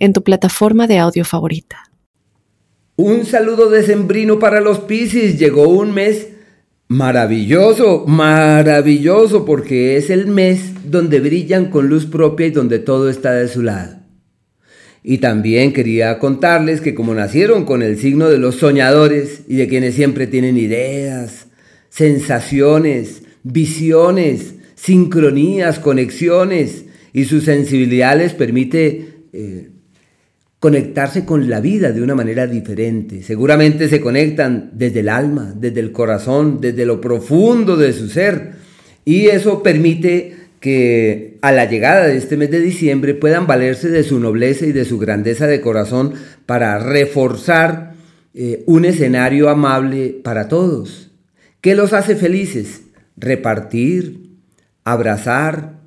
en tu plataforma de audio favorita. Un saludo decembrino para los Piscis. Llegó un mes maravilloso, maravilloso, porque es el mes donde brillan con luz propia y donde todo está de su lado. Y también quería contarles que como nacieron con el signo de los soñadores y de quienes siempre tienen ideas, sensaciones, visiones, sincronías, conexiones, y su sensibilidad les permite eh, conectarse con la vida de una manera diferente. Seguramente se conectan desde el alma, desde el corazón, desde lo profundo de su ser. Y eso permite que a la llegada de este mes de diciembre puedan valerse de su nobleza y de su grandeza de corazón para reforzar eh, un escenario amable para todos. ¿Qué los hace felices? Repartir, abrazar,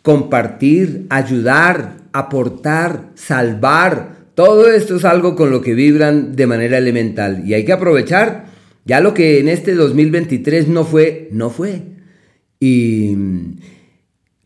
compartir, ayudar, aportar, salvar. Todo esto es algo con lo que vibran de manera elemental y hay que aprovechar. Ya lo que en este 2023 no fue, no fue. Y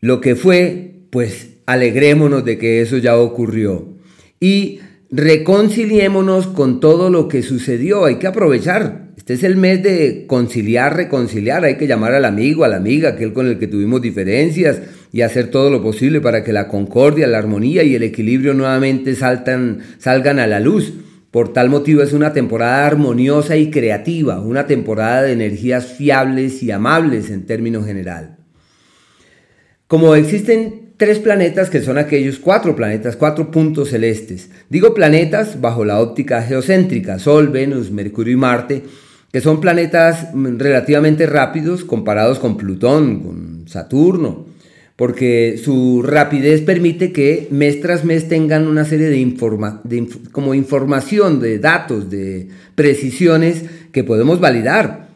lo que fue, pues alegrémonos de que eso ya ocurrió. Y reconciliémonos con todo lo que sucedió. Hay que aprovechar. Este es el mes de conciliar, reconciliar. Hay que llamar al amigo, a la amiga, aquel con el que tuvimos diferencias y hacer todo lo posible para que la concordia, la armonía y el equilibrio nuevamente saltan, salgan a la luz. Por tal motivo es una temporada armoniosa y creativa, una temporada de energías fiables y amables en términos general. Como existen tres planetas que son aquellos cuatro planetas, cuatro puntos celestes, digo planetas bajo la óptica geocéntrica, Sol, Venus, Mercurio y Marte, que son planetas relativamente rápidos comparados con Plutón, con Saturno, porque su rapidez permite que mes tras mes tengan una serie de, como información, de datos, de precisiones que podemos validar.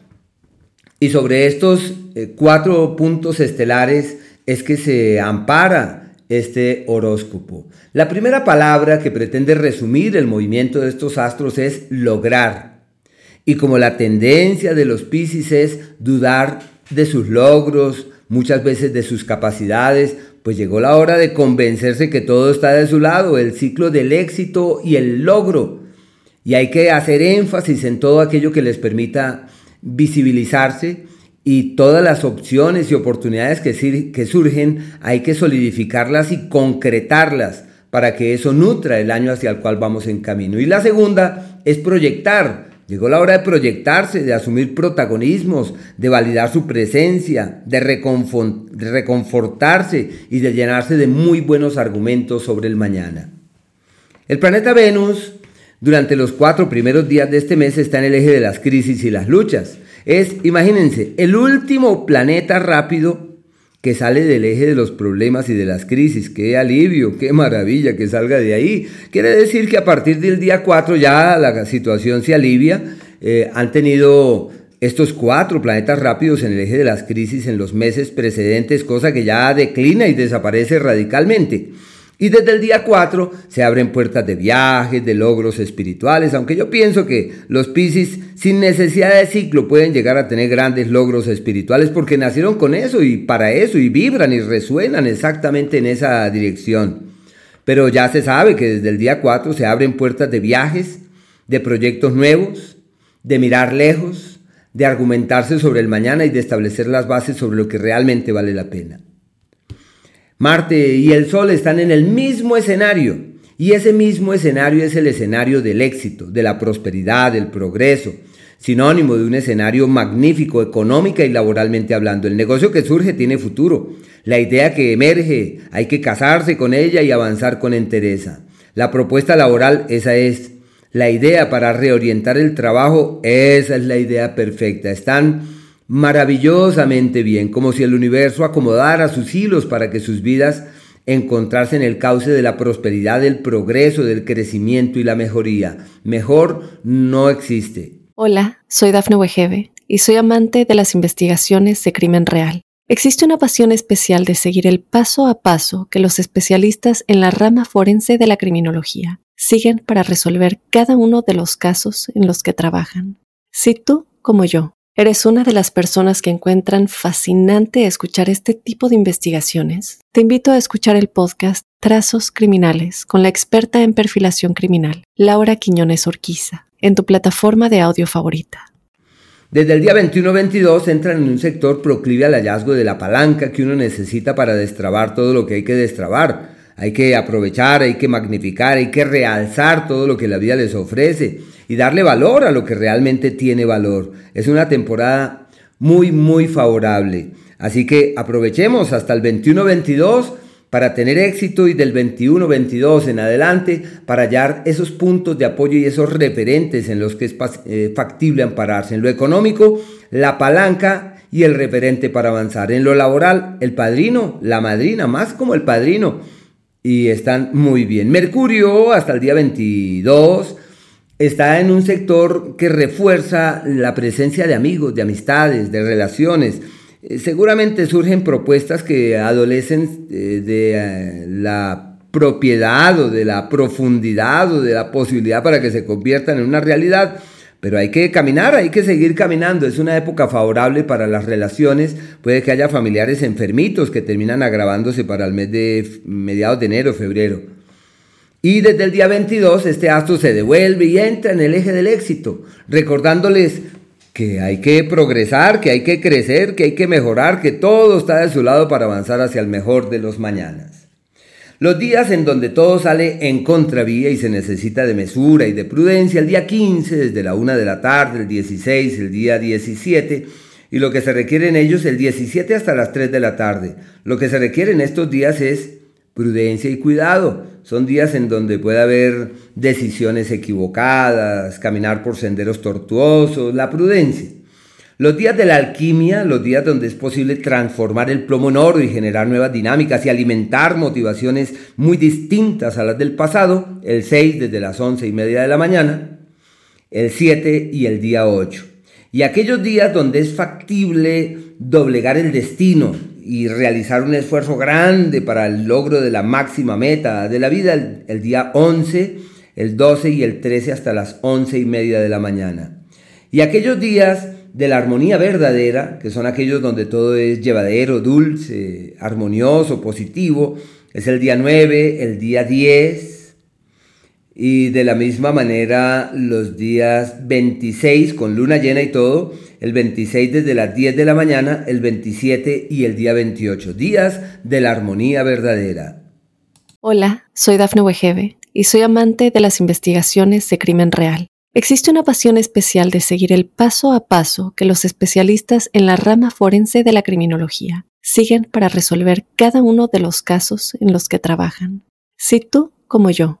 Y sobre estos eh, cuatro puntos estelares es que se ampara este horóscopo. La primera palabra que pretende resumir el movimiento de estos astros es lograr. Y como la tendencia de los Pisces es dudar de sus logros, muchas veces de sus capacidades, pues llegó la hora de convencerse que todo está de su lado, el ciclo del éxito y el logro. Y hay que hacer énfasis en todo aquello que les permita visibilizarse y todas las opciones y oportunidades que, que surgen hay que solidificarlas y concretarlas para que eso nutra el año hacia el cual vamos en camino. Y la segunda es proyectar, Llegó la hora de proyectarse, de asumir protagonismos, de validar su presencia, de, reconfortarse y de llenarse de muy buenos argumentos sobre el mañana. El planeta Venus, durante los cuatro primeros días de este mes, está en el eje de las crisis y las luchas. Es, imagínense, el último planeta rápido que sale del eje de los problemas y de las crisis. Qué alivio, qué maravilla que salga de ahí. Quiere decir que a partir del día 4 ya la situación se alivia. Eh, han tenido estos cuatro planetas rápidos en el eje de las crisis en los meses precedentes, cosa que ya declina y desaparece radicalmente. Y desde el día 4 se abren puertas de viajes, de logros espirituales, aunque yo pienso que los Pisces sin necesidad de ciclo pueden llegar a tener grandes logros espirituales porque nacieron con eso y para eso y vibran y resuenan exactamente en esa dirección. Pero ya se sabe que desde el día 4 se abren puertas de viajes, de proyectos nuevos, de mirar lejos, de argumentarse sobre el mañana y de establecer las bases sobre lo que realmente vale la pena. Marte y el Sol están en el mismo escenario y ese mismo escenario es el escenario del éxito, de la prosperidad, del progreso, sinónimo de un escenario magnífico económica y laboralmente hablando. El negocio que surge tiene futuro. La idea que emerge, hay que casarse con ella y avanzar con entereza. La propuesta laboral, esa es. La idea para reorientar el trabajo, esa es la idea perfecta. Están maravillosamente bien, como si el universo acomodara sus hilos para que sus vidas encontrarse en el cauce de la prosperidad, del progreso, del crecimiento y la mejoría. Mejor no existe. Hola, soy Dafne Wegebe y soy amante de las investigaciones de crimen real. Existe una pasión especial de seguir el paso a paso que los especialistas en la rama forense de la criminología siguen para resolver cada uno de los casos en los que trabajan. Si tú, como yo, ¿Eres una de las personas que encuentran fascinante escuchar este tipo de investigaciones? Te invito a escuchar el podcast Trazos Criminales con la experta en perfilación criminal, Laura Quiñones Orquiza, en tu plataforma de audio favorita. Desde el día 21-22 entran en un sector proclive al hallazgo de la palanca que uno necesita para destrabar todo lo que hay que destrabar. Hay que aprovechar, hay que magnificar, hay que realzar todo lo que la vida les ofrece y darle valor a lo que realmente tiene valor. Es una temporada muy, muy favorable. Así que aprovechemos hasta el 21-22 para tener éxito y del 21-22 en adelante para hallar esos puntos de apoyo y esos referentes en los que es eh, factible ampararse. En lo económico, la palanca y el referente para avanzar. En lo laboral, el padrino, la madrina, más como el padrino. Y están muy bien. Mercurio hasta el día 22 está en un sector que refuerza la presencia de amigos, de amistades, de relaciones. Eh, seguramente surgen propuestas que adolecen eh, de eh, la propiedad o de la profundidad o de la posibilidad para que se conviertan en una realidad. Pero hay que caminar, hay que seguir caminando. Es una época favorable para las relaciones. Puede que haya familiares enfermitos que terminan agravándose para el mes de mediados de enero, febrero. Y desde el día 22 este astro se devuelve y entra en el eje del éxito, recordándoles que hay que progresar, que hay que crecer, que hay que mejorar, que todo está de su lado para avanzar hacia el mejor de los mañanas. Los días en donde todo sale en contravía y se necesita de mesura y de prudencia, el día 15 desde la 1 de la tarde, el 16, el día 17, y lo que se requiere en ellos el 17 hasta las 3 de la tarde. Lo que se requiere en estos días es prudencia y cuidado. Son días en donde puede haber decisiones equivocadas, caminar por senderos tortuosos, la prudencia. Los días de la alquimia, los días donde es posible transformar el plomo en oro y generar nuevas dinámicas y alimentar motivaciones muy distintas a las del pasado, el 6 desde las 11 y media de la mañana, el 7 y el día 8. Y aquellos días donde es factible doblegar el destino, y realizar un esfuerzo grande para el logro de la máxima meta de la vida el, día 11, el 12 y el 13 hasta las 11 y media de la mañana. Y aquellos días de la armonía verdadera, que son aquellos donde todo es llevadero, dulce, armonioso, positivo, es el día 9, el día 10, y de la misma manera los días 26 con luna llena y todo, el 26 desde las 10 de la mañana, el 27 y el día 28, días de la armonía verdadera. Hola, soy Dafne Wegebe y soy amante de las investigaciones de crimen real. Existe una pasión especial de seguir el paso a paso que los especialistas en la rama forense de la criminología siguen para resolver cada uno de los casos en los que trabajan. Si tú, como yo,